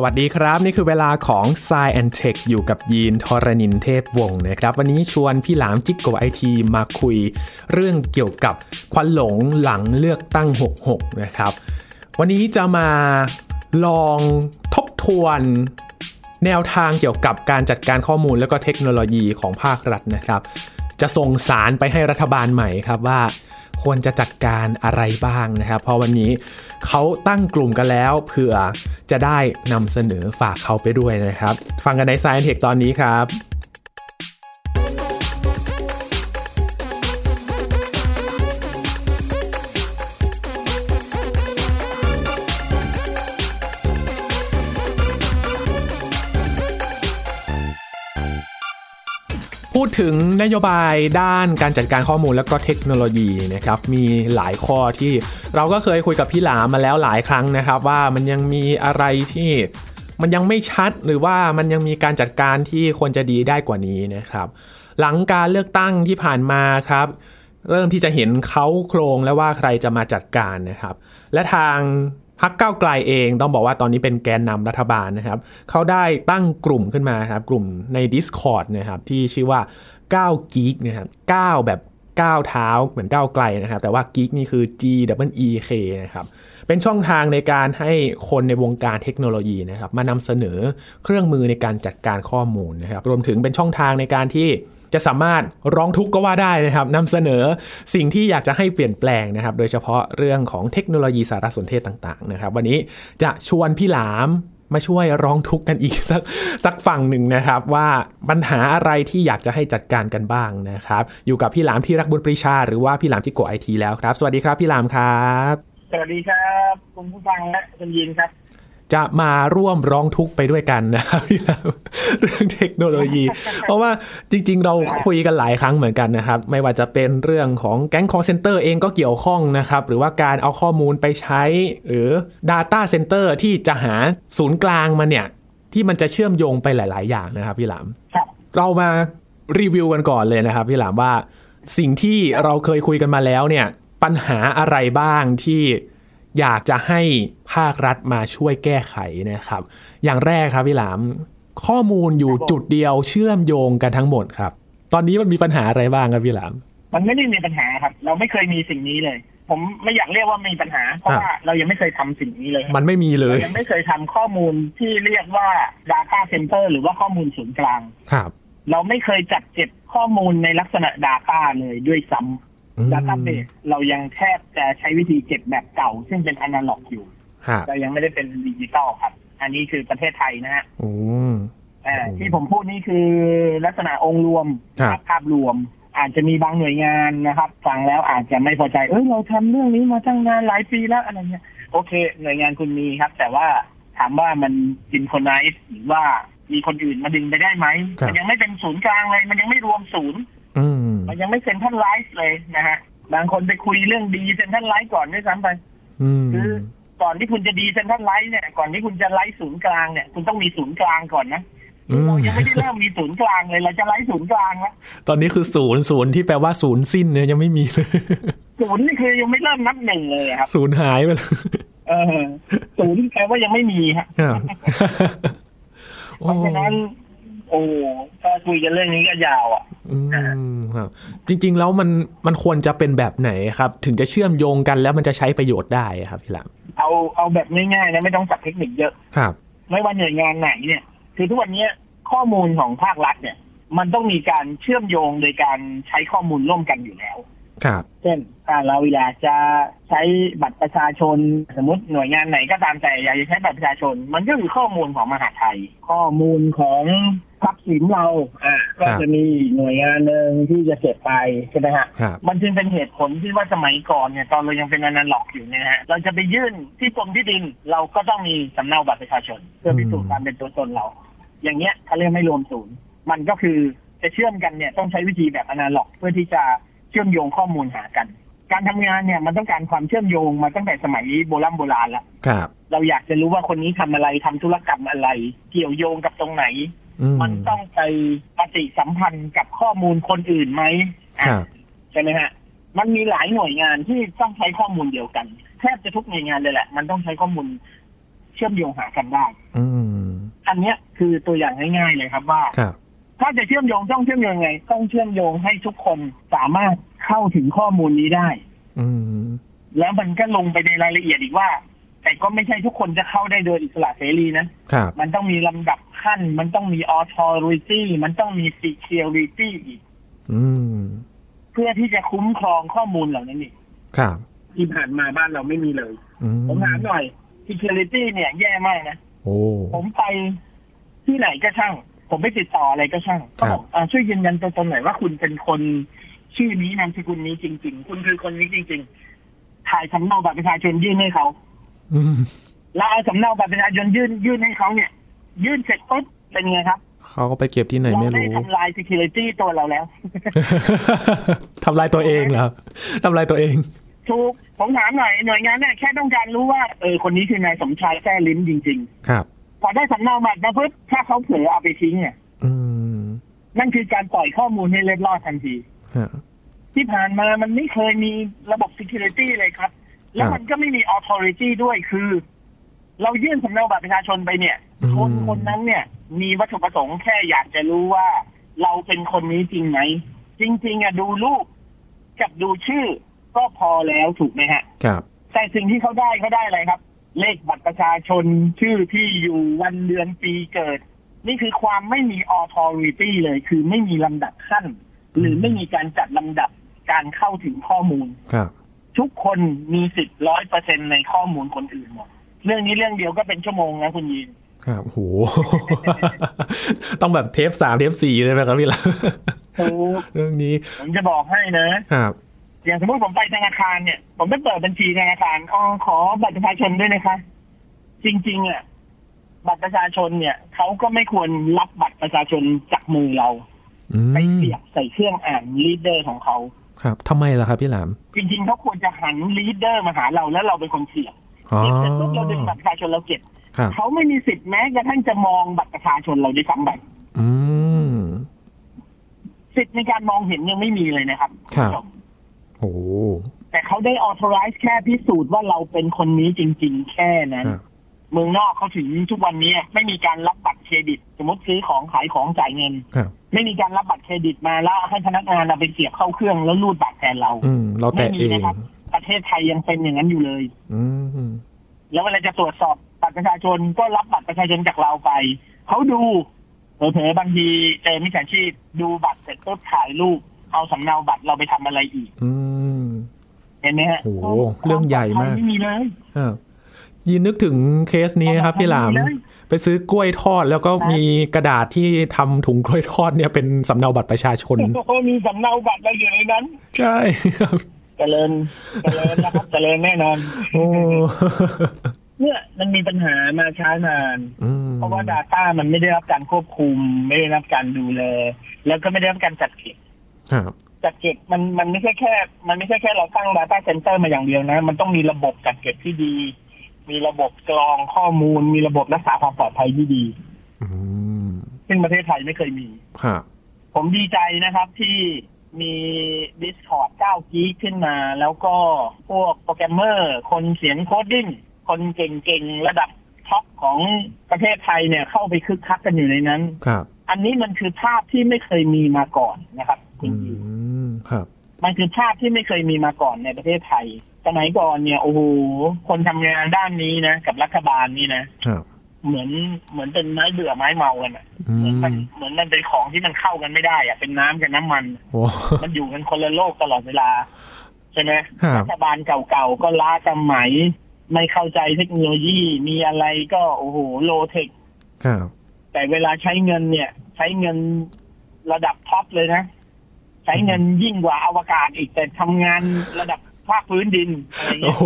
สวัสดีครับ นี่คือเวลาของ s ซแอนเทคอยู่กับยีนทรณินเทพวงศ์นะครับ วันนี้ชวนพี่หลามจิกโกไอทีมาคุย เรื่องเกี่ยวกับควันหลงหลังเลือกตั้ง 66 นะครับ วันนี้จะมาลองทบทวนแนวทางเกี่ยวกับการจัดการข้อมูลและก็เทคโนโลยีของภาครัฐนะครับ จะส่งสารไปให้รัฐบาลใหม่ครับว่าควรจะจัดการอะไรบ้างนะครับ เพราะวันนี้เขาตั้งกลุ่มกันแล้วเผื่อ จะได้นำเสนอฝากเขาไปด้วยนะครับ ฟังกันใน Science Tech ตอนนี้ครับ พูดถึงนโยบายด้านการจัดการข้อมูลและก็เทคโนโลยีนะครับมีหลายข้อที่เราก็เคยคุยกับพี่หลามมาแล้วหลายครั้งนะครับ ว่ามันยังมีอะไรที่มันยังไม่ชัดหรือว่ามันยังมีการจัดการที่ควรจะดีได้กว่านี้นะครับ หลังการเลือกตั้งที่ผ่านมาครับ เริ่มที่จะเห็นเขาโครงแล้วว่าใครจะมาจัดการนะครับ และทาง พักเก้าไกลเองต้องบอกว่าตอนนี้เป็นแกนนำรัฐบาลนะครับเขาได้ตั้งกลุ่มขึ้นมาครับกลุ่มใน Discord นะครับที่ชื่อว่า9 Geek นะครับ9แบบก้าวเท้าเหมือนก้าวไกลนะครับ แต่ว่า Geek นี่คือ G W E K นะครับ เป็นช่องทางในการให้คนในวงการเทคโนโลยีนะครับ มานำเสนอเครื่องมือในการจัดการข้อมูลนะครับ รวมถึงเป็นช่องทางในการที่ จะสามารถร้องทุกข์ก็ว่าได้นะครับนำเสนอสิ่งที่อยากจะให้เปลี่ยนแปลงนะครับ โดยเฉพาะเรื่องของเทคโนโลยีสารสนเทศต่างๆนะครับ วันนี้จะชวนพี่หลามมาช่วยร้องทุกข์กันอีกสักสักฝั่งหนึ่งนะครับ ว่าปัญหาอะไรที่อยากจะให้จัดการกันบ้างนะครับ อยู่กับพี่หลามที่รักบุญปรีชา หรือว่าพี่หลามที่โกไอทีแล้วครับ สวัสดีครับพี่หลามครับ สวัสดีครับคุณผู้ฟังและคุณยินครับ จะมาร่วมร้องทุกข์ไปด้วยกันนะครับพี่ลามเรื่องเทคโนโลยี เพราะว่าจริง ๆ เราคุยกันหลายครั้งเหมือนกันนะครับ ไม่ว่าจะเป็นเรื่องของแก๊งคอร์เซนเตอร์เองก็เกี่ยวข้องนะครับ หรือว่าการเอาข้อมูลไปใช้ หรือ Data Center ที่จะหาศูนย์กลางมาเนี่ย ที่มันจะเชื่อมโยงไปหลาย ๆ อย่างนะครับ พี่หลามเรามารีวิวกันก่อนเลยนะครับ พี่หลามว่าสิ่งที่เราเคยคุยกันมาแล้วเนี่ย ปัญหาอะไรบ้างที่ อยากจะให้ภาครัฐมาช่วยแก้ไขนะครับ อย่างแรกครับพี่หลาม ข้อมูลอยู่จุดเดียวเชื่อมโยงกันทั้งหมดครับ ตอนนี้มันมีปัญหาอะไรบ้างครับพี่หลาม มันไม่ได้มีปัญหาครับ เราไม่เคยมีสิ่งนี้เลย ผมไม่อยากเรียกว่ามีปัญหา เพราะว่าเรายังไม่เคยทำสิ่งนี้เลยครับมันไม่มีเลยเรายังไม่เคยทำข้อมูลที่เรียกว่า Data Center หรือว่าข้อมูลศูนย์กลางครับ เราไม่เคยจัดเก็บข้อมูลในลักษณะ Data เลยด้วยซ้ อืมำ Database เรายังแทบจะใช้วิธีเก็บแบบเก่า ซึ่งเป็นอนาล็อกอยู่ครับเรายังไม่ได้เป็นดิจิตอลครับ อันนี้คือประเทศไทยนะฮะอืมอ่าโอ้ที่ผมพูดนี่คือลักษณะองค์รวมครับภาพรวม อาจจะมีบางหน่วยงานนะครับฟังแล้วอาจจะไม่พอใจ เอ้ยเราทำเรื่องนี้มาตั้งนานหลายปีแล้วอะไรเงี้ยโอเค หน่วยงานคุณมีครับ แต่ว่าถามว่ามัน synchronize หรือว่ามีคนอื่นมาดึงไปได้ไหมครับมันยังไม่เป็นศูนย์กลางเลย มันยังไม่รวมศูนย์อื มมันยังไม่ centralize เลยนะฮะบางคนไปคุยเรื่อง decentralize ก่อนด้วยซ้ำไปอืมคือก่อนที่คุณจะ decentralize เนี่ยก่อนที่คุณจะไร้ศูนย์กลางเนี่ยคุณต้องมีศูนย์กลางก่อนนะอืมเรายังไม่ได้เริ่มมีศูนย์กลางเลยเราจะไลซ์ศูนย์กลางแล้วตอนนี้คือศูนย์ศูนย์ที่แปลว่าศูนย์สิ้นเนี่ยยังไม่มีเลยศูนย์นี่คือยังไม่เริ่มนับหนึ่งเลยครับศูนย์หายไปเลยเออศูนย์แปลว่ายังไม่มีฮะครับเพราะฉะนั้น โอ้ถ้าคุยกันเรื่องนี้ก็ยาวอะอืมครับ จริง ๆ แล้วมันมันควรจะเป็นแบบไหนครับ ถึงจะเชื่อมโยงกันแล้วมันจะใช้ประโยชน์ได้ครับพี่หลามเอาเอาแบบง่ายๆนะไม่ต้องจับเทคนิคเยอะครับ ไม่ว่าหน่วยงานไหนเนี่ย คือทุกวันนี้ข้อมูลของภาครัฐเนี่ย มันต้องมีการเชื่อมโยงโดยการใช้ข้อมูลร่วมกันอยู่แล้วครับเช่นถ้าเราอยากจะใช้บัตรประชาชน สมมติหน่วยงานไหนก็ตามแต่อยากจะใช้บัตรประชาชน มันก็คือข้อมูลของมหาดไทย ข้อมูลของ ทรัพย์สินเราอ่าก็จะมีหน่วยงานหนึ่งที่จะเก็บไปใช่ไหมฮะครับมันจึงเป็นเหตุผลที่ว่าสมัยก่อนเนี่ยตอนเรายังเป็นอนาล็อกอยู่เนี่ยนะฮะเราจะไปยื่นที่กรมที่ดินเราก็ต้องมีสำเนาบัตรประชาชน เพื่อพิสูจน์ความเป็นตัวตนเรา อย่างเงี้ยเขาเรียกไม่รวมศูนย์ มันก็คือจะเชื่อมกันเนี่ยต้องใช้วิธีแบบอนาล็อก เพื่อที่จะเชื่อมโยงข้อมูลหากัน การทำงานเนี่ยมันต้องการความเชื่อมโยงมาตั้งแต่สมัยโบราณโบราณแล้วครับเราอยากจะรู้ว่าคนนี้ทำอะไรทำธุรกรรมอะไร เกี่ยวโยงกับตรงไหนอื มมันต้องไปปฏิสัมพันธ์กับข้อมูลคนอื่นไหมอะครับใช่ไหมฮะ มันมีหลายหน่วยงานที่ต้องใช้ข้อมูลเดียวกันแทบจะทุกหน่วยงานเลยแหละ มันต้องใช้ข้อมูลเชื่อมโยงหากันได้อืมอันเนี้ยคือตัวอย่างง่ายๆเลยครับว่าครับถ้าจะเชื่อมโยงต้องเชื่อมโยงไง ต้องเชื่อมโยงให้ทุกคนสามารถเข้าถึงข้อมูลนี้ได้อืมแล้วมันก็ลงไปในรายละเอียดอีกว่า แต่ก็ไม่ใช่ทุกคนจะเข้าได้โดยอิสระเสรีนะครับมันต้องมีลำดับขั้น มันต้องมี authority มันต้องมี security อีกอืมเพื่อที่จะคุ้มครองข้อมูลเหล่านั้นอีกครับ ที่ผ่านมาบ้านเราไม่มีเลยอืมผมถามหน่อย security เนี่ย แย่มากนะโอ้ผมไปที่ไหนก็ช่าง ผมไปติดต่ออะไรก็ช่างครัก็บบอกอ่าช่วยยืนยันตัวตนหน่อยว่าคุณเป็นคนชื่อนี้นามสกุลนี้จริง ๆ คุณคือคนนี้จริง ๆ ถ่ายสำเนาบัตรประชาชนยื่นให้เขาอืม แล้วเอาสำเนาบัตรประชาชนยื่นยื่นให้เขาเนี่ย ยื่นเสร็จปุ๊บเป็นไงครับเขาก็ไปเก็บที่ไหนเราไม่ได้รู้ทำลาย security ตัวเราแล้วทำลายตัวเองเหรอครับทำลายตัวเองถูกผมถามหน่อยหน่วยงานเนี่ยแค่ต้องการรู้ว่าเออคนนี้คือนายสมชายแท้ลิ้นจริงครับๆพอได้สำเนาบัตรมาปุ๊บถ้าเขาเผลอเอาไปทิ้งเนี่ยอืมนั่นคือการปล่อยข้อมูลให้เล็ดลอดทันทีฮะที่ผ่านมามันไม่เคยมีระบบ security เลยครับ แล้วครับมันก็ไม่มี authority ด้วยคือ เรายื่นสำเนาบัตรประชาชนไปเนี่ยอืมคนคนนั้นเนี่ย มีวัตถุประสงค์แค่อยากจะรู้ว่า เราเป็นคนนี้จริงไหม จริง ๆอะดูรูปกับดูชื่อ ก็พอแล้วถูกไหมฮะ ครับแต่สิ่งที่เขาได้เขาได้อะไรครับ เลขบัตรประชาชนชื่อที่อยู่วันเดือนปีเกิด นี่คือความไม่มี authority เลย คือไม่มีลำดับขั้น หรือไม่มีการจัดลำดับการเข้าถึงข้อมูลครับ ทุกคนมีสิทธิ์ร้อยเปอร์เซ็นในข้อมูลคนอื่นหมดเรื่องนี้เรื่องเดียวก็เป็นชั่วโมงนะคุณยินครับโห ต้องแบบเทปสามเทปสี่เลยไหมครับพี่ละถูกเรื่องนี้ ผมจะบอกให้นะครับอย่างสมมติผมไปธนาคารเนี่ย ผมไปเปิดบัญชีธนาคารอ๋อขอบัตรประชาชนด้วยนะคะ จริง ๆ อะ บัตรประชาชนเนี่ยเขาก็ไม่ควรรับบัตรประชาชนจากมือเราอืมไปเสียบใส่เครื่องอ่าน reader ของเขา ครับทำไมล่ะครับพี่หลาม จริงๆเขาควรจะหัน reader มาหาเราแล้วเราเป็นคนเสียบอ๋อเสียบเสร็จปุ๊บเราดึงบัตรประชาชนเราเก็บครับเขาไม่มีสิทธิ์แม้กระทั่งจะมองบัตรประชาชนเราด้วยซ้ำไปอืมสิทธิ์ในการมองเห็นยังไม่มีเลยนะครับครับโอ้แต่เขาได้ authorize แค่พิสูจน์ว่าเราเป็นคนนี้จริง ๆ แค่นั้นครับ เมืองนอกเขาถึงทุกวันนี้ไม่มีการรับบัตรเครดิต สมมติซื้อของขายของจ่ายเงินครับไม่มีการรับบัตรเครดิตมาแล้วให้พนักงานเอาไปเสียบเข้าเครื่องแล้วรูดบัตรแทนเราอืมเราแตะไม่มีเองนะครับ ประเทศไทยยังเป็นอย่างนั้นอยู่เลย อืมแล้วเวลาจะตรวจสอบบัตรประชาชนก็รับบัตรประชาชนจากเราไปเขาดูเผลอๆบางทีเจอมิจฉาชีพดูบัตรเสร็จปุ๊บถ่ายรูปเอาสำเนาบัตรเราไปทำอะไรอีก อืมเห็นไหมฮะโอ้โหเรื่องใหญ่มากไม่มีเลยครับ ยินนึกถึงเคสนี้ครับพี่หลามไม่มีเลยไปซื้อกล้วยทอดแล้วก็มีกระดาษที่ทำถุงกล้วยทอดเนี่ยเป็นสำเนาบัตรประชาชนโอ้โหมีสำเนาบัตรเราอยู่ในนั้น ใช่ครับเจริญเจริญนะครับเจริญแน่นอนโอ้เนี่ยมันมีปัญหามาช้านานอืมเพราะว่า Data มันไม่ได้รับการควบคุม ไม่ได้รับการดูแล แล้วก็ไม่ได้รับการจัดเก็บครับจัดเก็บมันมันไม่ใช่แค่ มันไม่ใช่แค่เราตั้ง Data Center มาอย่างเดียวนะ มันต้องมีระบบจัดเก็บที่ดี มีระบบกรองข้อมูล มีระบบรักษาความปลอดภัยที่ดีอืมซึ่งประเทศไทยไม่เคยมีครับผมดีใจนะครับที่มี Discord ก้าว Geek ขึ้นมา แล้วก็พวกโปรแกรมเมอร์ คนเขียน coding คนเก่งๆ ระดับ top ของประเทศไทยเนี่ยเข้าไปคึกคักกันอยู่ในนั้น ครับ อันนี้มันคือภาพที่ไม่เคยมีมาก่อนนะครับ คุอืณยิวมครับ มันคือภาพที่ไม่เคยมีมาก่อนในประเทศไทย สมัยก่อนเนี่ยโอ้โหคนทำงานด้านนี้นะกับรัฐบาลนี่นะครับเหมือนเหมือนเป็นไม้เบื่อไม้เมากันอะอืเหมือนมันมเหมือนมันเป็นของที่มันเข้ากันไม่ได้อะเป็นน้ำกับน้ำมันโอ้มันอยู่กันคนละโลกตลอดเวลาใช่ไหมครับรัฐบาลเก่าๆก็ล้าสมัย ไม่เข้าใจเทคโนโลยีมีอะไรก็โอ้โหโลเทคครับแต่เวลาใช้เงินเนี่ย ใช้เงินระดับท็อปเลยนะ ใช้เงินยิ่งกว่าอวกาศอีกแต่ทำงานระดับ ภาคพื้นดินอะไรโอ้เงี้ยโห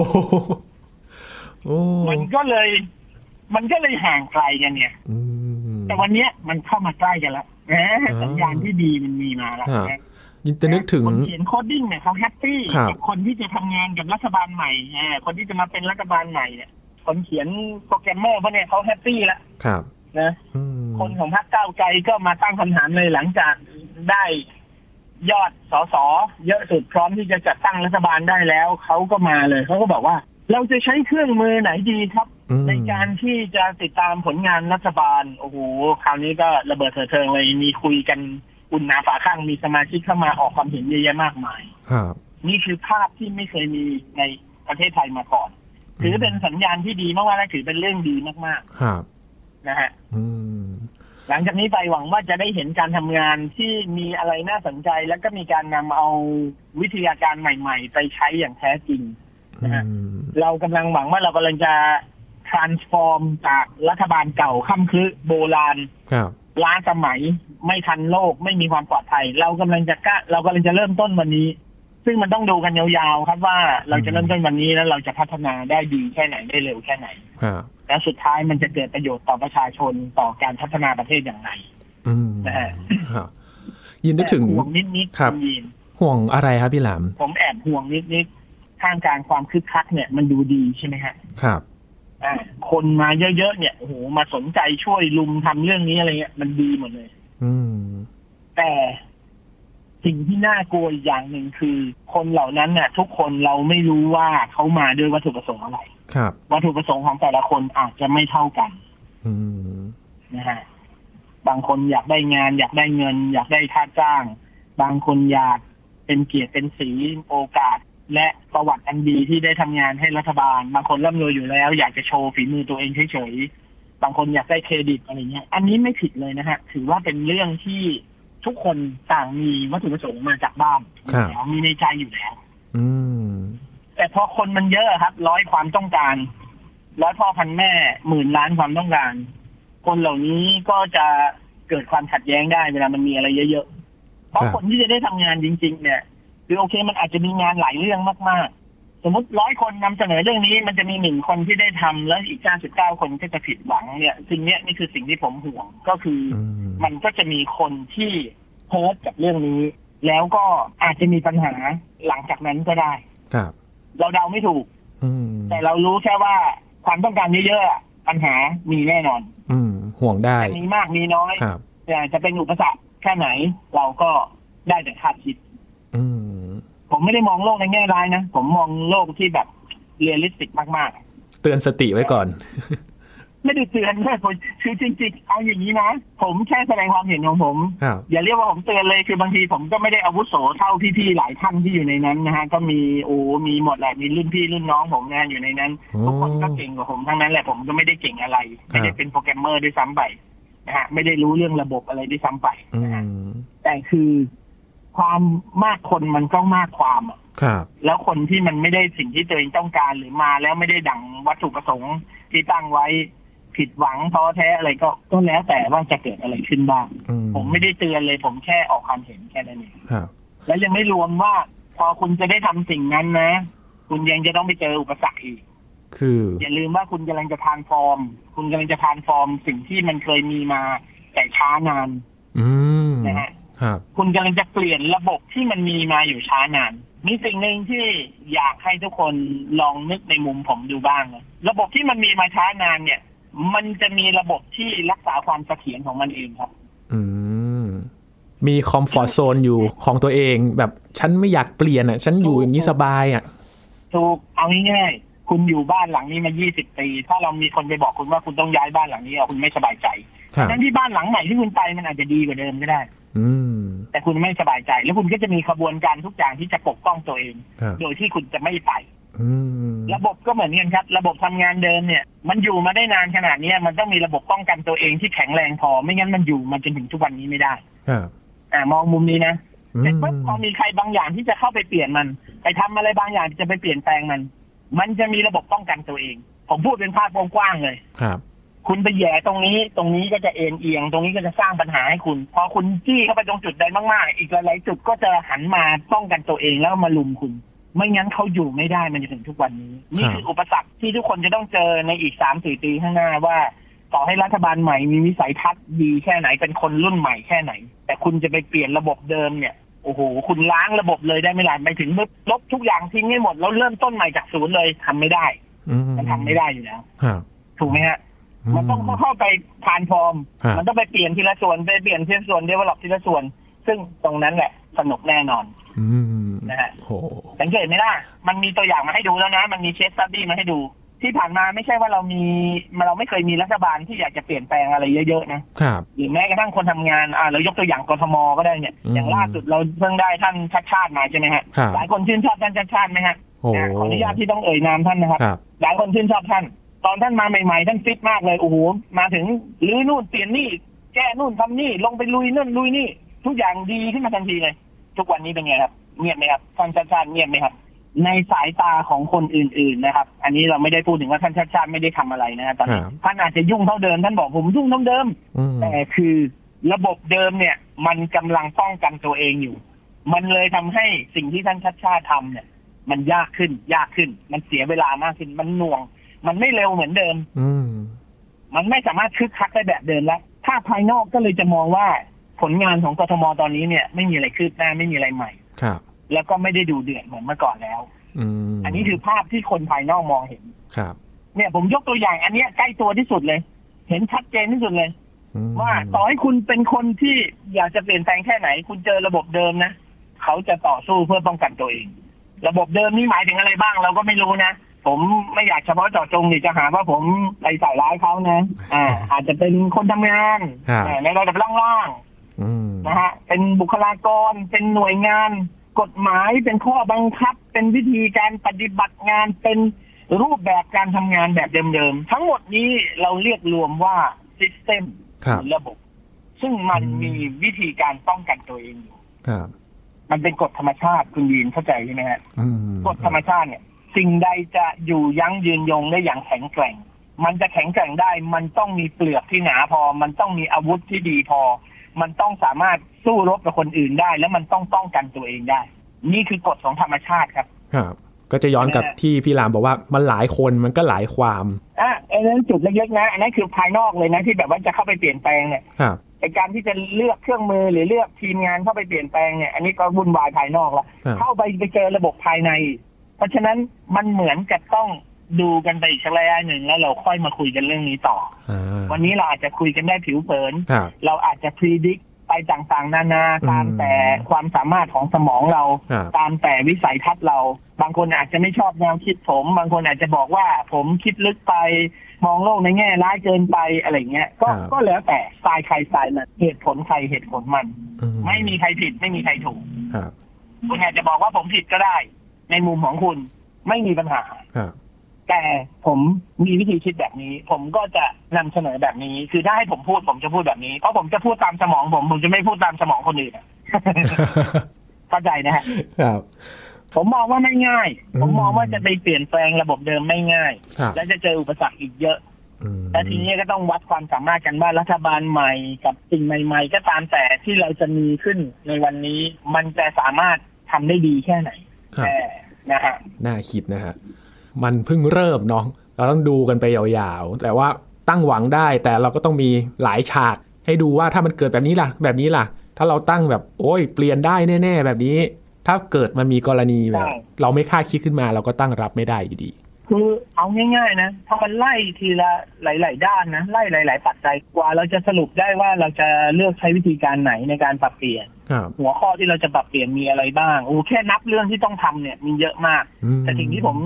โอ้มันก็เลย มันก็เลยห่างไกลกันเนี่ยอืมแต่วันเนี้ยมันเข้ามาใกล้กันแล้วแหมอ่าสัญญาณที่ดีมันมีมาแล้วครับนะยินจะนึกถึงคนเขียน coding เนี่ยเขา happy ครับกับคนที่จะทำงานกับรัฐบาลใหม่แหมคนที่จะมาเป็นรัฐบาลใหม่เนี่ยคนเขียนโปรแกรมเมอร์พวกเนี่ยเขา happy แล้วครับนะอืมคนของพรรคก้าวไกลก็มาตั้งคำถามเลยหลังจากได้ ยอดสสเยอะสุดพร้อมที่จะจัดตั้งรัฐบาลได้แล้วเขาก็มาเลยเขาก็บอกว่า เราจะใช้เครื่องมือไหนดีครับอืมในการที่จะติดตามผลงานรัฐบาลโอ้โหคราวนี้ก็ระเบิดเถิดเทิงเลยมีคุยกันอุ่นหนาฝาข้างมีสมาชิกเข้ามาออกความเห็นเยอะแยะมากมายครับนี่คือภาพที่ไม่เคยมีในประเทศไทยมาก่อน ถือเป็นสัญญาณที่ดีมากๆและถือเป็นเรื่องดีมากครับๆนะฮะอืม หลังจากนี้ไปหวังว่าจะได้เห็นการทำงานที่มีอะไรน่าสนใจ แล้วก็มีการนำเอาวิทยาการใหม่ ๆ ไปใช้อย่างแท้จริงอืนะฮะมเรากำลังหวังว่าเรากำลังจะ transform จากรัฐบาลเก่าค่ำคือโบราณครับล้าสมัยไม่ทันโลกไม่มีความปลอดภัย เรากำลังจะกล้าเรากำลังจะเริ่มต้นวันนี้ ซึ่งมันต้องดูกันยาวๆครับว่าเราจะเริ่มต้นวันนี้แล้วเราจะพัฒนาได้ดีแค่ไหนได้เร็วแค่ไหนครับ แล้วสุดท้ายมันจะเกิดประโยชน์ต่อประชาชนต่อการพัฒนาประเทศอย่างไรอืมนะฮะครับยินนึกถึงแต่ห่วงนิดๆครับณยีนห่วงอะไรครับพี่หลาม ผมแอบห่วงนิดๆท่ามกลางความคึกคักเนี่ยมันดูดีใช่ไหมฮะครับอ่าคนมาเยอะๆเนี่ยโอ้โหมาสนใจช่วยลุมทำเรื่องนี้อะไรเงี้ยมันดีหมดเลย อืม แต่สิ่งที่น่ากลัวอีกอย่างหนึ่งคือ คนเหล่านั้นน่ะทุกคนเราไม่รู้ว่าเขามาด้วยวัตถุประสงค์อะไรครับ วัตถุประสงค์ของแต่ละคนอาจจะไม่เท่ากันอืมนะฮะบางคนอยากได้งาน อยากได้เงิน อยากได้ค่าจ้าง บางคนอยากเป็นเกียรติเป็นสีโอกาส และประวัติอันดีที่ได้ทำงานให้รัฐบาล บางคนร่ำรวยอยู่แล้ว อยากจะโชว์ฝีมือตัวเองเฉยๆบางคนอยากได้เครดิตอะไรเงี้ย อันนี้ไม่ผิดเลยนะฮะ ถือว่าเป็นเรื่องที่ทุกคนต่างมีวัตถุประสงค์มาจากบ้านอยู่แล้วมีในใจอยู่แล้ว อืมแต่ พอคนมันเยอะครับร้อยความต้องการร้อยพ่อพันแม่หมื่นล้านความต้องการ คนเหล่านี้ก็จะเกิดความขัดแย้งได้เวลามันมีอะไรเยอะๆเพราะครับคนที่จะได้ทำงานจริง ๆ เนี่ย คือโอเคมันอาจจะมีงานหลายเรื่องมากๆ สมมติร้อยคนนำเสนอเรื่องนี้ มันจะมีหนึ่งคนที่ได้ทำแล้วอีก99คนก็จะผิดหวังเนี่ยสิ่งเนี้ยนี่คือสิ่งที่ผมห่วงก็คือออืมมันก็จะมีคนที่โพสต์กับเรื่องนี้ แล้วก็อาจจะมีปัญหาหลังจากนั้นก็ได้ครับ เราเดาไม่ถูกอืมแต่เรารู้แค่ว่าความต้องการเยอะๆอะปัญหามีแน่นอน อืม ห่วงได้จะมีมากมีน้อยครับแต่จะเป็นอุปสรรคแค่ไหน เราก็ได้แต่คาดคิดอืมผมไม่ได้มองโลกในแง่ร้ายนะ ผมมองโลกที่แบบ realistic มากเตือนสติไว้ก่อนๆ ไม่ได้เตือนด้วยผมคือจริงๆเอาอย่างนี้นะ ผมแค่แสดงความเห็นของผม ครับ อย่าเรียกว่าผมเตือนเลยคือบางทีผมก็ไม่ได้อาวุโสเท่าพี่ๆหลายท่านที่อยู่ในนั้นนะฮะก็มีโอ้มีหมดแหละมีรุ่นพี่รุ่นน้องผมนะอยู่ในนั้นโอ้ทุกคนก็เก่งกว่าผมทั้งนั้นแหละผมก็ไม่ได้เก่งอะไรไม่ได้เป็นโปรแกรมเมอร์ด้วยซ้ำไปนะฮะไม่ได้รู้เรื่องระบบอะไรด้วยซ้ำไปอืนะฮะมแต่คือความมากคนมันก็มากความอะ ครับ แล้วคนที่มันไม่ได้สิ่งที่ตัวเองต้องการหรือมาแล้วไม่ได้ดังวัตถุประสงค์ที่ตั้งไว้ ผิดหวังท้อแท้อะไรก็ก็แล้วแต่ว่าจะเกิดอะไรขึ้นบ้างอืมผมไม่ได้เตือนเลย ผมแค่ออกความเห็นแค่นั้นเองครับแล้วยังไม่รวมว่า พอคุณจะได้ทำสิ่งนั้นนะ คุณยังจะต้องไปเจออุปสรรคอีก คืออย่าลืมว่าคุณกำลังจะทานฟอร์ม คุณกำลังจะทานฟอร์ม สิ่งที่มันเคยมีมาแต่ช้านานอืมนะฮะครับคุณกำลังจะเปลี่ยนระบบที่มันมีมาอยู่ช้านาน มีสิ่งหนึ่งที่อยากให้ทุกคนลองนึกในมุมผมดูบ้างนะระบบที่มันมีมาช้านานเนี่ย มันจะมีระบบที่รักษาความเสถียรของมันเองครับ อืมมีคอมฟอร์ z โซนอยู่ของตัวเองแบบฉันไม่อยากเปลี่ยนอะ ฉันอยู่อย่างนี้สบายอะถูกเอาง่ายๆคุณอยู่บ้านหลังนี้มา 20 ปี ถ้าเรามีคนไปบอกคุณว่าคุณต้องย้ายบ้านหลังนี้อะคุณไม่สบายใจครับทั้งที่บ้านหลังใหม่ที่คุณไปมันอาจจะดีกว่าเดิมก็ได้ อืมแต่คุณไม่สบายใจ แล้วคุณก็จะมีขบวนการทุกอย่างที่จะปกป้องตัวเองครับโดยที่คุณจะไม่ไปอืม ระบบก็เหมือนกันครับ ระบบทำงานเดิมเนี่ย มันอยู่มาได้นานขนาดเนี้ยมันต้องมีระบบป้องกันตัวเองที่แข็งแรงพอ ไม่งั้นมันอยู่มาจนถึงทุกวันนี้ไม่ได้ครับอ่ามองมุมนี้นะอืเสร็จมปุ๊บพอมีใครบางอย่างที่จะเข้าไปเปลี่ยนมัน ไปทำอะไรบางอย่างที่จะไปเปลี่ยนแปลงมัน มันจะมีระบบป้องกันตัวเอง ผมพูดเป็นภาพกว้างๆเลยครับ คุณไปแหย่ตรงนี้ ตรงนี้ก็จะเอ็นเอียง ตรงนี้ก็จะสร้างปัญหาให้คุณ พอคุณจี้เข้าไปตรงจุดใดมากๆ อีกหลายๆจุดก็จะหันมาป้องกันตัวเองแล้วมาลุมคุณ ไม่งั้นเขาอยู่ไม่ได้มันจะถึงทุกวันนี้ นี่คืออุปสรรคที่ทุกคนจะต้องเจอในอีกสามสี่ปีข้างหน้าว่าต่อให้รัฐบาลใหม่มีวิสัยทัศน์ดีแค่ไหนเป็นคนรุ่นใหม่แค่ไหน แต่คุณจะไปเปลี่ยนระบบเดิมเนี่ยโอ้โหคุณล้างระบบเลยได้ไหมล่ะไปถึงปุ๊บลบทุกอย่างทิ้งให้หมดแล้วเริ่มต้นใหม่จากศูนย์เลยทำไม่ได้อืมมันทำไม่ได้อยู่แล้วครับถูกไหมฮะมันต้องเข้าไป transform ครับมันต้องไปเปลี่ยนทีละส่วนไปเปลี่ยนทีละส่วน develop ทีละส่วน ซึ่งตรงนั้นแหละสนุกแน่นอนอืมนะฮะโหสังเกตไหมล่ะ มันมีตัวอย่างมาให้ดูแล้วนะ มันมี case study มาให้ดู ที่ผ่านมาไม่ใช่ว่าเรามีเราไม่เคยมีรัฐบาลที่อยากจะเปลี่ยนแปลงอะไรเยอะๆนะครับหรือแม้กระทั่งคนทำงานอ่าเรายกตัวอย่างกทมก็ได้เนี่ยอืมอย่างล่าสุดเราเพิ่งได้ท่านชัชชาติมาใช่ไหมฮะครับหลายคนชื่นชอบท่านชัชชาติไหมฮะโอ้นะขออนุญาตที่ต้องเอ่ยนามท่านนะครับครับหลายคนชื่นชอบท่าน ตอนท่านมาใหม่ๆ ท่านฟิตมากเลยโอ้โหมาถึงรื้อนู่นเปลี่ยนนี่แก้นู่นทำนี่ลงไปลุยนู่นลุยนี่ ทุกอย่างดีขึ้นมาทันทีเลย ทุกวันนี้เป็นไงครับเงียบไหมครับท่านชาติชาติเงียบไหมครับ ในสายตาของคนอื่น ๆนะครับ อันนี้เราไม่ได้พูดถึงว่าท่านชาติชาติไม่ได้ทำอะไรนะฮะตอนนี้ครับท่านอาจจะยุ่งเท่าเดิมท่านบอกผมยุ่งเท่าเดิมอืมแต่คือระบบเดิมเนี่ย มันกำลังป้องกันตัวเองอยู่ มันเลยทำให้สิ่งที่ท่านชัดชาติทำเนี่ย มันยากขึ้น ยากขึ้น มันเสียเวลามากขึ้น มันหน่วง มันไม่เร็วเหมือนเดิม อืมมันไม่สามารถคึกคักได้แบบเดิมแล้ว ถ้าภายนอกก็เลยจะมองว่า ผลงานของกทมตอนนี้เนี่ย ไม่มีอะไรคืบหน้าไม่มีอะไรใหม่ครับ แล้วก็ไม่ได้ดูเดือดเหมือนเมื่อก่อนแล้วอืมอันนี้คือภาพที่คนภายนอกมองเห็นครับ เนี่ยผมยกตัวอย่าง อันเนี้ยใกล้ตัวที่สุดเลย เห็นชัดเจนที่สุดเลยอืมว่าต่อให้คุณเป็นคนที่อยากจะเปลี่ยนแปลงแค่ไหน คุณเจอระบบเดิมนะเขาจะต่อสู้เพื่อป้องกันตัวเอง ระบบเดิมนี่หมายถึงอะไรบ้าง เราก็ไม่รู้นะผมไม่อยากเฉพาะเจาะจงหรือจะหาว่าผมไปใส่ร้ายเขานะอ่าอาจจะเป็นคนทำงานครับอ่าในระดับล่างอืมๆ นะฮะเป็นบุคลากรเป็นหน่วยงาน กฎหมายเป็นข้อบังคับ เป็นวิธีการปฏิบัติงานเป็นรูปแบบการทำงานแบบเดิมๆ ทั้งหมดนี้เราเรียกรวมว่า system ครับหรือระบบ ซึ่งมันอืมมีวิธีการป้องกันตัวเองอยู่ครับมันเป็นกฎธรรมชาติคุณยีนเข้าใจใช่ไหมฮะอืมกฎธรรมชาติเนี่ย สิ่งใดจะอยู่ยั้งยืนยงได้อย่างแข็งแกร่ง มันจะแข็งแกร่งได้ มันต้องมีเปลือกที่หนาพอ มันต้องมีอาวุธที่ดีพอ มันต้องสามารถสู้รบกับคนอื่นได้ แล้วมันต้องป้องกันตัวเองได้ นี่คือกฎของธรรมชาติครับครับก็จะย้อนกับนะฮะที่พี่รามบอกว่ามันหลายคนมันก็หลายความอะอันนั้นจุดเล็กๆนะอันนั้นคือภายนอกเลยนะที่แบบว่าจะเข้าไปเปลี่ยนแปลงเนี่ยครับไอการที่จะเลือกเครื่องมือหรือเลือกทีมงานเข้าไปเปลี่ยนแปลงเนี่ยอันนี้ก็วุ่นวายภายนอกแล้วครับเข้าไปไปเจอระบบภายใน เพราะฉะนั้นมันเหมือนกับต้อง ดูกันไปอีกสักระยะหนึ่งแล้วเราค่อยมาคุยกันเรื่องนี้ต่ออ่าวันนี้เราอาจจะคุยกันได้ผิวเผินครับเราอาจจะพิจิตไปต่างๆ นานาอืมตามแต่ความสามารถของสมองเราครับตามแต่วิสัยทัศน์เรา บางคนอาจจะไม่ชอบแนวคิดผม บางคนอาจจะบอกว่าผมคิดลึกไปมองโลกในแง่ร้ายเกินไปอะไรเงี้ย ก็ครับก็แล้วแต่สไตล์ใครสไตล์มันเหตุผลใครเหตุผลมันอืไม่มีใครผิดไม่มีใครถูกครับคุณอาจจะบอกว่าผมผิดก็ได้ ในมุมของคุณไม่มีปัญหาครับ แต่ผมมีวิธีคิดแบบนี้ ผมก็จะนำเสนอแบบนี้ คือถ้าให้ผมพูดผมจะพูดแบบนี้ เพราะผมจะพูดตามสมองผม ผมจะไม่พูดตามสมองคนอื่นอะเข้าใจนะฮะครับผมมองว่าไม่ง่ายอืมผมมองว่าจะไปเปลี่ยนแปลงระบบเดิมไม่ง่ายครับและจะเจออุปสรรคอีกเยอะอืมและทีนี้ก็ต้องวัดความสามารถกันว่ารัฐบาลใหม่กับสิ่งใหม่ ๆ ก็ตามแต่ที่เราจะมีขึ้นในวันนี้ มันจะสามารถทำได้ดีแค่ไหนครับแต่นะฮะน่าคิดนะฮะ มันเพิ่งเริ่มเนาะเราต้องดูกันไปยาวๆ แต่ว่าตั้งหวังได้แต่เราก็ต้องมีหลายฉาก ให้ดูว่าถ้ามันเกิดแบบนี้ล่ะ แบบนี้ล่ะ ถ้าเราตั้งแบบโอ้ยเปลี่ยนได้แน่ๆ แบบนี้ ถ้าเกิดมันมีกรณีแบบใช่เราไม่คาดคิดขึ้นมาเราก็ตั้งรับไม่ได้อยู่ดี คือเอาง่าย ๆ นะถ้ามันไล่ทีละหลาย ๆ ด้านนะไล่หลาย ๆ ปัจจัยกว่าเราจะสรุปได้ว่าเราจะเลือกใช้วิธีการไหนในการปรับเปลี่ยนครับหัวข้อที่เราจะปรับเปลี่ยนมีอะไรบ้างโอ้แค่นับเรื่องที่ต้องทำเนี่ยมีเยอะมากอืมแต่สิ่งที่ผม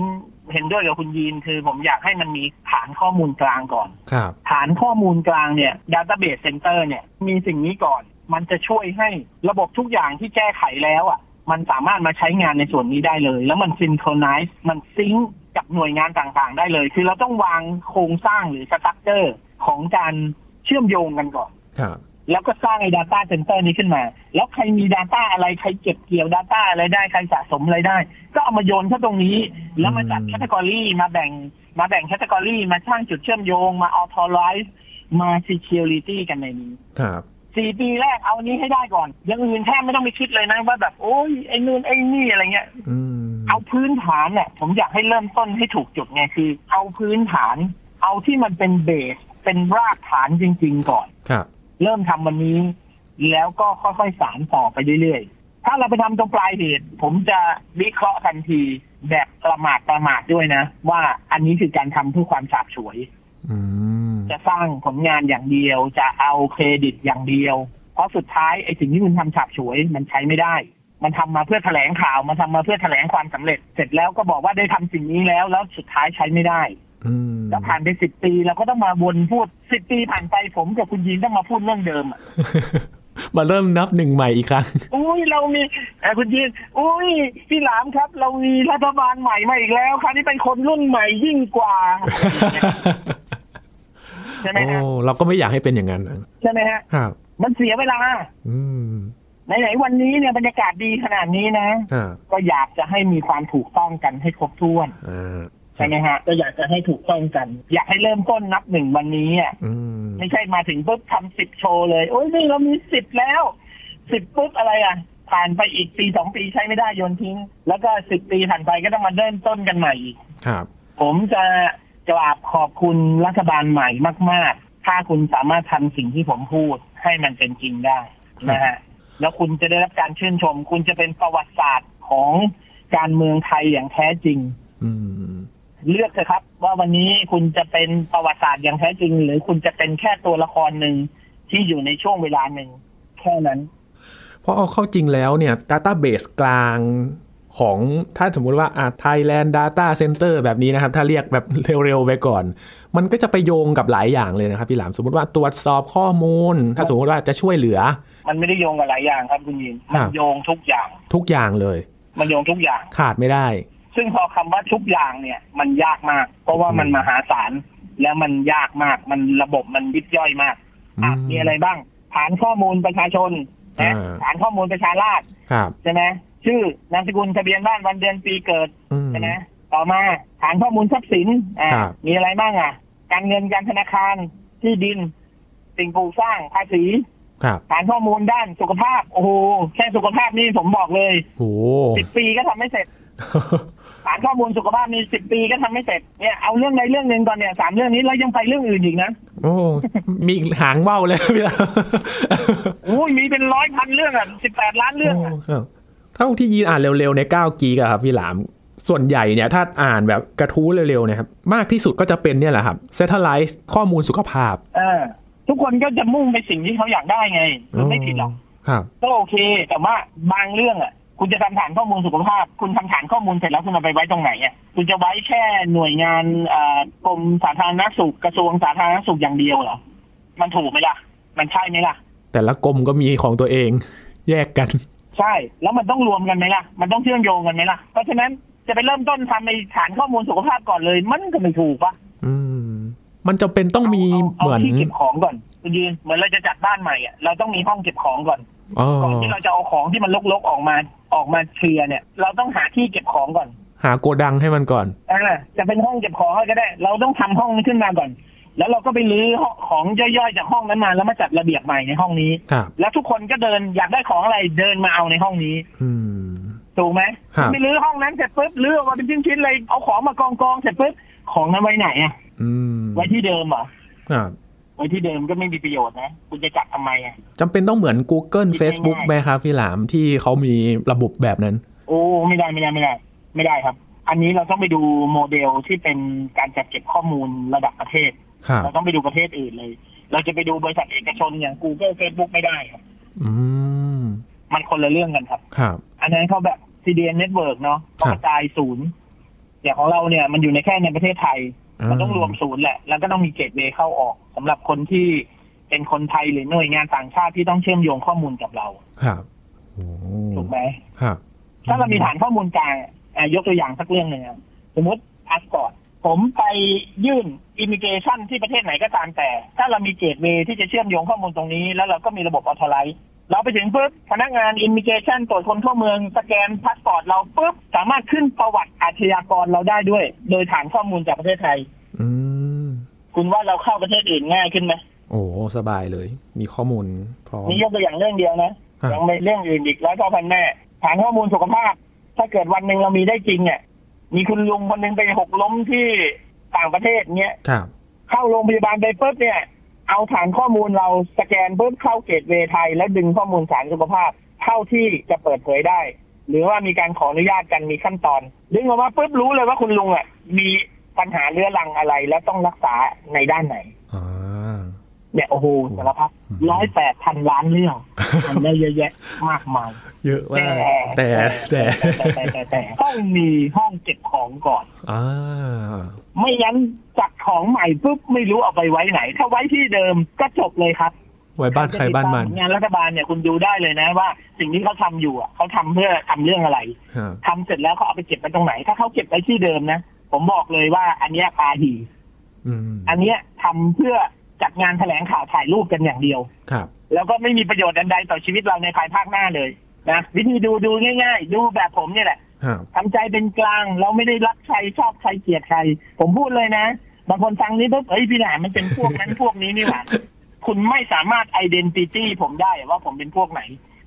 เห็นด้วยกับคุณยีนคือผมอยากให้มันมีฐานข้อมูลกลางก่อน ครับ ฐานข้อมูลกลางเนี่ย Database Center เนี่ยมีสิ่งนี้ก่อน มันจะช่วยให้ระบบทุกอย่างที่แก้ไขแล้วอะ มันสามารถมาใช้งานในส่วนนี้ได้เลย แล้วมัน synchronize มันซิงก์กับหน่วยงานต่างๆ ได้เลย คือเราต้องวางโครงสร้างหรือสตรัคเจอร์ของการเชื่อมโยงกันก่อนครับ แล้วก็สร้างไอ้ Data Center นี้ขึ้นมา แล้วใครมี Data อะไรใครเก็บเกี่ยว Data อะไรได้ใครสะสมอะไรได้ ก็เอามาโยนเข้าตรงนี้ แล้วมาจัดอืม category มาแบ่งมาแบ่ง category มาสร้างจุดเชื่อมโยง มา authorize มา security กันในนี้ครับสี่ปีแรกเอานี้ให้ได้ก่อนอย่างอื่นแทบไม่ต้องไปคิดเลยนะว่าแบบโอ้ยไอ้นู่นไอ้นี่อะไรเงี้ยอืมเอาพื้นฐานเนี่ยผมอยากให้เริ่มต้นให้ถูกจุดไงคือ เอาพื้นฐาน เอาที่มันเป็น base เป็นรากฐานจริง ๆ ก่อนครับ เริ่มทำวันนี้ แล้วก็ค่อยๆสานต่อไปเรื่อยๆ ถ้าเราไปทำตรงปลายเหตุ ผมจะวิเคราะห์ทันทีแบบประมาทประมาทด้วยนะ ว่าอันนี้คือการทำเพื่อความฉาบฉวยอืมจะสร้างผลงานอย่างเดียว จะเอาเครดิตอย่างเดียว เพราะสุดท้ายไอ้สิ่งที่คุณทำฉาบฉวยมันใช้ไม่ได้ มันทำมาเพื่อแถลงข่าว มันทำมาเพื่อแถลงความสำเร็จ เสร็จแล้วก็บอกว่าได้ทำสิ่งนี้แล้ว แล้วสุดท้ายใช้ไม่ได้อืม แล้วผ่านไปสิบปีเราก็ต้องมาวนพูดสิบปีผ่านไปผมกับคุณยินต้องมาพูดเรื่องเดิมอะมาเริ่มนับหนึ่งใหม่อีกครั้ง อุ้ยเรามีเอ่อคุณยินอุ้ยพี่หลามครับ เรามีรัฐบาลใหม่มาอีกแล้วคราวนี้เป็นคนรุ่นใหม่ยิ่งกว่าใช่ไหมโอ้ฮะเราก็ไม่อยากให้เป็นอย่างนั้นนะใช่ไหมฮะครับมันเสียเวลา อืมไหนๆวันนี้เนี่ยบรรยากาศดีขนาดนี้นะครับก็อยากจะให้มีความถูกต้องกันให้ครบถ้วนอ่า ใช่ไหมฮะ ก็อยากจะให้ถูกต้องกัน อยากให้เริ่มต้นนับหนึ่งวันนี้อะอืมไม่ใช่มาถึงปุ๊บทำสิบโชว์เลย โอ้ยนี่เรามีสิบแล้วสิบปุ๊บอะไรอะ ผ่านไปอีกปีสองปีใช้ไม่ได้โยนทิ้ง แล้วก็สิบปีผ่านไปก็ต้องมาเริ่มต้นกันใหม่อีกครับ ผมจะกราบขอบคุณรัฐบาลใหม่มาก ๆ ถ้าคุณสามารถทำสิ่งที่ผมพูดให้มันเป็นจริงได้นะฮะแล้วคุณจะได้รับการชื่นชม คุณจะเป็นประวัติศาสตร์ของการเมืองไทยอย่างแท้จริง อืม เลือกเถอะครับ ว่าวันนี้คุณจะเป็นประวัติศาสตร์อย่างแท้จริง หรือคุณจะเป็นแค่ตัวละครหนึ่งที่อยู่ในช่วงเวลาหนึ่งแค่นั้น เพราะเอาเข้าจริงแล้วเนี่ย Database กลางของถ้าสมมุติว่าอ่า Thailand Data Center แบบนี้นะครับ ถ้าเรียกแบบเร็วๆไปก่อน มันก็จะไปโยงกับหลายอย่างเลยนะครับพี่หลาม สมมติว่าตรวจสอบข้อมูล ถ้าสมมติว่าจะช่วยเหลือ มันไม่ได้โยงกับหลายอย่างครับคุณยินครัมันบโยงทุกอย่าง ทุกอย่างเลย มันโยงทุกอย่างขาดไม่ได้ ซึ่งพอคำว่าทุกอย่างเนี่ย มันยากมาก เพราะว่ามันมหาศาลแล้วมันยากมาก มันระบบมันยิบย่อยมากอะอืมมีอะไรบ้าง ฐานข้อมูลประชาชนนะอ่าฐานข้อมูลประชาราษฎรครับใช่ไหมชื่อนามสกุลทะเบียนบ้านวันเดือนปีเกิดอืมใช่ไหมต่อมาฐานข้อมูลทรัพย์สินอ่าครับมีอะไรบ้างอะ การเงินการธนาคารที่ดิน สิ่งปลูกสร้างภาษีครับฐานข้อมูลด้านสุขภาพ โอ้โหแค่สุขภาพนี่ผมบอกเลยโอ้สิบปีก็ทำไม่เสร็จ ฐานข้อมูลสุขภาพมีสิบปีก็ทำไม่เสร็จเนี่ยเอาเรื่องใดเรื่องหนึ่งก่อนเนี่ยสามเรื่องนี้แล้วยังไปเรื่องอื่นอีกนะโอ้มีอีกหางว่าวเลยพี่หลามโอ้ยมีเป็นร้อยพันเรื่องอะสิบแปดล้านเรื่องอะโครับเท่าที่ยีนอ่านเร็วๆใน9กีกอะครับพี่หลามส่วนใหญ่เนี่ยถ้าอ่านแบบกระทู้เร็วๆเนะครับมากที่สุดก็จะเป็นเนี่ยแหละครับ Satellite ข้อมูลสุขภาพเออทุกคนก็จะมุ่งไปสิ่งที่เขาอยากได้ไงมันไม่ผิดหรอกครับก็โอเคแต่ว่าบางเรื่องอะ คุณจะทำฐานข้อมูลสุขภาพ คุณทำฐานข้อมูลเสร็จแล้วคุณเอาไปไว้ตรงไหนอะคุณจะไว้แค่หน่วยงานเอ่อกรมสาธารณสุขกระทรวงสาธารณสุขอย่างเดียวเหรอมันถูกไหมล่ะ มันใช่ไหมล่ะ แต่ละกรมก็มีของตัวเองแยกกัน ใช่ แล้วมันต้องรวมกันไหมล่ะ มันต้องเชื่อมโยงกันไหมล่ะ เพราะฉะนั้นจะไปเริ่มต้นทำในฐานข้อมูลสุขภาพก่อนเลย มันก็ไม่ถูกปะอืม มันจะเป็นต้องมีเอาเหมือนเอาที่เก็บของก่อนคุณยืนเหมือนเราจะจัดบ้านใหม่อะเราต้องมีห้องเก็บของก่อนอ๋อก่อนที่เราจะเอาของที่มันลกๆออกมา ออกมาเคลียร์เนี่ย เราต้องหาที่เก็บของก่อน หาโกดังให้มันก่อนอ่าจะเป็นห้องเก็บของก็ได้ เราต้องทำห้องนี้ขึ้นมาก่อน แล้วเราก็ไปรื้อของย่อยๆจากห้องนั้นมา แล้วมาจัดระเบียบใหม่ในห้องนี้ครับแล้วทุกคนก็เดินอยากได้ของอะไรเดินมาเอาในห้องนี้ อืมถูกไหมครับไม่รื้อห้องนั้นเสร็จปุ๊บรื้อออกมาเป็นชิ้นๆเลยเอาของมากองกองๆเสร็จปุ๊บของนั้นไว้ไหนอะอืมไว้ที่เดิมเหรอครับ ไว้ที่เดิมก็ไม่มีประโยชน์นะ คุณจะจัดทำไมอะจำเป็นต้องเหมือน Google คิดง่ายๆ Facebook ไหมครับพี่หลามที่เขามีระบบแบบนั้น โอ้ไม่ได้ไม่ได้ไม่ได้ ไม่ได้ครับ อันนี้เราต้องไปดูโมเดลที่เป็นการจัดเก็บข้อมูลระดับประเทศครับเราต้องไปดูประเทศอื่นเลย เราจะไปดูบริษัทเอกชนอย่าง Google Facebook ไม่ได้ครับอืมมันคนละเรื่องกันครับ ครับ อันนั้นเขาแบบ CDN Network เนาะครัต้องกระจายศูนย์อย่างของเราเนี่ยมันอยู่ในแค่ในประเทศไทยอ่า มัมันต้องรวมศูนย์แหละ แล้วก็ต้องมี gateway เข้าออกสำหรับคนที่เป็นคนไทยหรือหน่วยงานต่างชาติที่ต้องเชื่อมโยงข้อมูลกับเราครับโอ้ถูกไหมครับถ้าเรามีฐานข้อมูลกลางอะยกตัวอย่างสักเรื่องหนึ่งอะสมมติพาสปอร์ตผมไปยื่น immigration ที่ประเทศไหนก็ตามแต่ ถ้าเรามี gateway ที่จะเชื่อมโยงข้อมูลตรงนี้ แล้วเราก็มีระบบ authorize เราไปถึงปุ๊บพนักงาน immigration ตรวจคนเข้าเมือง สแกนพาสปอร์ตเราปุ๊บสามารถขึ้นประวัติอาชญากรเราได้ด้วย โดยฐานข้อมูลจากประเทศไทย อืมคุณว่าเราเข้าประเทศอื่นง่ายขึ้นไหมโอ้สบายเลย มีข้อมูลพร้อมนี่ยกตัวอย่างเรื่องเดียวนะครับยังไม่เรื่องอื่นอีกร้อยพ่อพันแม่ฐานข้อมูลสุขภาพ ถ้าเกิดวันหนึ่งเรามีได้จริงเนี่ยมีคุณลุงคนหนึ่งไปหกล้มที่ต่างประเทศเนี้ยครับเข้าโรงพยาบาลไปปุ๊บเนี่ย เอาฐานข้อมูลเราสแกนปุ๊บเข้าเกตเวย์ไทย แล้วดึงข้อมูลสารสุขภาพ เท่าที่จะเปิดเผยได้ หรือว่ามีการขออนุญาตกันมีขั้นตอน ดึงออกมาปุ๊บรู้เลยว่าคุณลุงอะมีปัญหาเรื้อรังอะไรและต้องรักษาในด้านไหนอ่าเนี่ยโอ้โหสารพัดร้อยแปดพันล้านเรื่องมันได้เยอะแยะมากมาย เยอะมากแต่แต่แต่แต่แต่ต้องมีห้องเก็บของก่อนอ่าไม่งั้นจัดของใหม่ปุ๊บไม่รู้เอาไปไว้ไหน ถ้าไว้ที่เดิมก็จบเลยครับไว้บ้านใครบ้านมันงานรัฐบาลเนี่ยคุณดูได้เลยนะว่า สิ่งที่เขาทำอยู่อะเขาทำเพื่อทำเรื่องอะไรฮะทำเสร็จแล้วเขาเอาไปเก็บไว้ตรงไหน ถ้าเขาเก็บไว้ที่เดิมนะผมบอกเลยว่า อันเนี้ยปาหีอืมอันเนี้ยทำเพื่อจัดงานแถลงข่าวถ่ายรูปกันอย่างเดียวครับ แล้วก็ไม่มีประโยชน์อันใดต่อชีวิตเราในภายภาคหน้าเลย นะวิธีดูดูง่ายๆ ดูแบบผมเนี่ยแหละฮะทำใจเป็นกลาง เราไม่ได้รักใครชอบใครเกลียดใคร ผมพูดเลยนะ บางคนฟังนี้ปุ๊บเอ้ยพี่หนามมันเป็นพวกนั้นพวกนี้นี่หว่าคุณไม่สามารถ identity ผมได้ว่าผมเป็นพวกไหน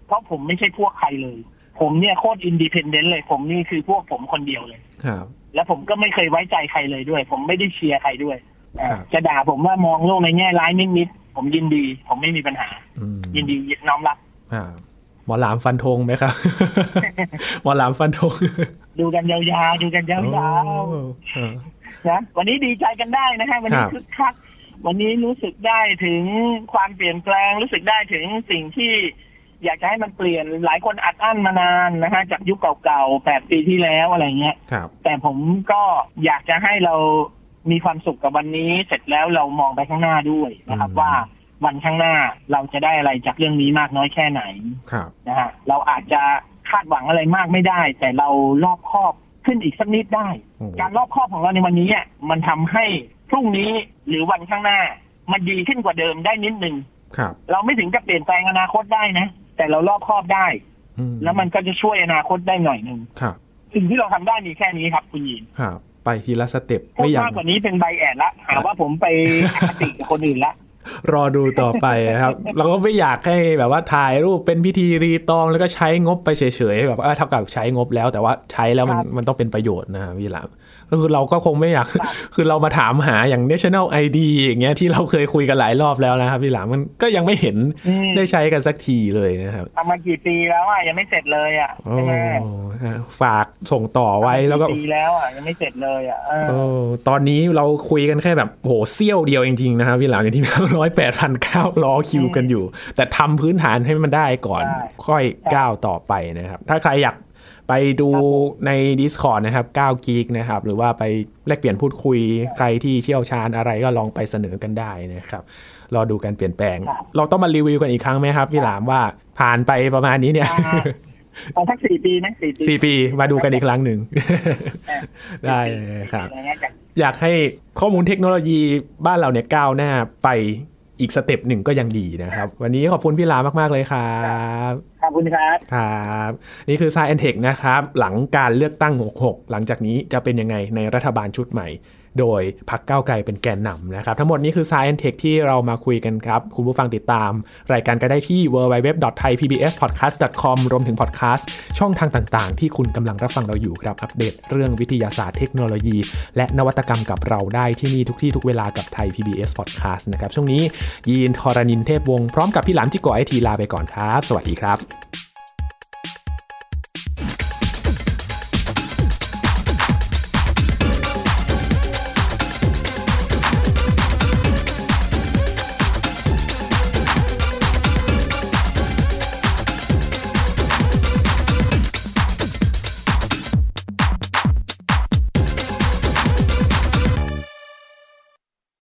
เพราะผมไม่ใช่พวกใครเลย ผมเนี่ยโคตร independent เลย ผมนี่คือพวกผมคนเดียวเลยครับแล้วผมก็ไม่เคยไว้ใจใครเลยด้วย ผมไม่ได้เชียร์ใครด้วยอ่าครับจะด่าผมว่ามองโลกในแง่ร้ายนิดๆผมยินดี ผมไม่มีปัญหาอืมยินดีน้อมรับอ่าห มอหลามฟันธงไหมครับ หมอหลามฟันธง ดูกันยาวๆ ดูกันยาวโอ้เออๆนะวันนี้ดีใจกันได้นะฮะวันนี้ครับคึกคัก วันนี้รู้สึกได้ถึงความเปลี่ยนแปลง รู้สึกได้ถึงสิ่งที่อยากจะให้มันเปลี่ยนหลายคนอัดอั้นมานานนะฮะจากยุคเก่าๆแปดปีที่แล้วอะไรเงี้ยครับแต่ผมก็อยากจะให้เรามีความสุขกับวันนี้ เสร็จแล้วเรามองไปข้างหน้าด้วยนะครับอืมว่า วันข้างหน้าเราจะได้อะไรจากเรื่องนี้มากน้อยแค่ไหนครับนะฮะเราอาจจะคาดหวังอะไรมากไม่ได้ แต่เรารอบคอบขึ้นอีกสักนิดได้โอ้การรอบคอบของเราในวันนี้อะมันทำให้พรุ่งนี้หรือวันข้างหน้า มันดีขึ้นกว่าเดิมได้นิดนึงครับเราไม่ถึงกับเปลี่ยนแปลงอนาคตได้นะ แต่เรารอบคอบได้อืแล้วมันก็จะช่วยอนาคตได้หน่อยหนึ่งครับ สิ่งที่เราทำได้มีแค่นี้ครับคุณยีนครับไปทีละสเต็ปพูดไม่อยากมากกว่านี้เป็นใบแอดละหาว่าผมไปอคติกับคนอื่นละ รอดูต่อไปนะครับ เราก็ไม่อยากให้แบบว่าถ่ายรูปเป็นพิธีรีตองแล้วก็ใช้งบไปเฉยๆแบบเออเท่ากับใช้งบแล้ว แต่ว่าใช้แล้วมันครับมันต้องเป็นประโยชน์นะครับพี่หลาม ก็คือเราก็คงไม่อยากครับคือเรามาถามหาอย่าง national ID อย่างเงี้ยที่เราเคยคุยกันหลายรอบแล้วนะครับพี่หลามมันก็ยังไม่เห็นอืมได้ใช้กันสักทีเลยนะครับทำมากี่ปีแล้วอะยังไม่เสร็จเลยอะโอ้ใช่ไหมฮะฝากส่งต่อไว้แล้วก็ปีแล้วอะยังไม่เสร็จเลยอะเออโอ้ตอนนี้เราคุยกันแค่แบบโหเซี่ยวเดียวจริงๆนะครับพี่หลามอย่างที่ร้อยแปดพันเก้ารอคิวกันอยู่ แต่ทำพื้นฐานให้มันได้ก่อนใช่ค่อยก้าวต่อไปนะครับ ถ้าใครอยาก ไปดูใน Discord นะครับ9 g ีกนะครับ หรือว่าไปแลกเปลี่ยนพูดคุยใครที่เชี่ยวชาญอะไรก็ลองไปเสนอกันได้นะครับ รอดูการเปลี่ยนแปลง เราต้องมารีวิวกันอีกครั้งไหมครับ พี่หลามว่าผ่านไปประมาณนี้เนี่ยอ่าเอาสักสี่ปีไหมสี่ปีสี่ปีมาดูกันอีกครั้งหนึ่ง ได้เลยครับอะไรเงี้ยจากอยากให้ข้อมูลเทคโนโลยีบ้านเราเนี่ยก้าวหน้าไป อีกสเต็ปหนึ่งก็ยังดีนะครับ วันนี้ขอบคุณพี่ลามากๆเลยครับขอบคุณครับครับ นี่คือ Science Tech นะครับ หลังการเลือกตั้ง 66 หลังจากนี้จะเป็นยังไงในรัฐบาลชุดใหม่ โดยพักเก้าไกลเป็นแกนนำนะครับ ทั้งหมดนี้คือ Science Tech ที่เรามาคุยกันครับ คุณผู้ฟังติดตาม รายการก็ได้ที่ www.thaipbspodcast.com รวมถึงพอดแคสต์ช่องทางต่างๆ ที่คุณกำลังรับฟังเราอยู่ครับ อัปเดตเรื่องวิทยาศาสตร์เทคโนโลยี และนวัตกรรมกับเราได้ที่นี่ทุกที่ทุกเวลากับไทย PBS Podcast นะครับช่วงนี้ยีนทรณินเทพวงศ์พร้อมกับพี่หลามจิโกไอทีลาไปก่อนครับ สวัสดีครับ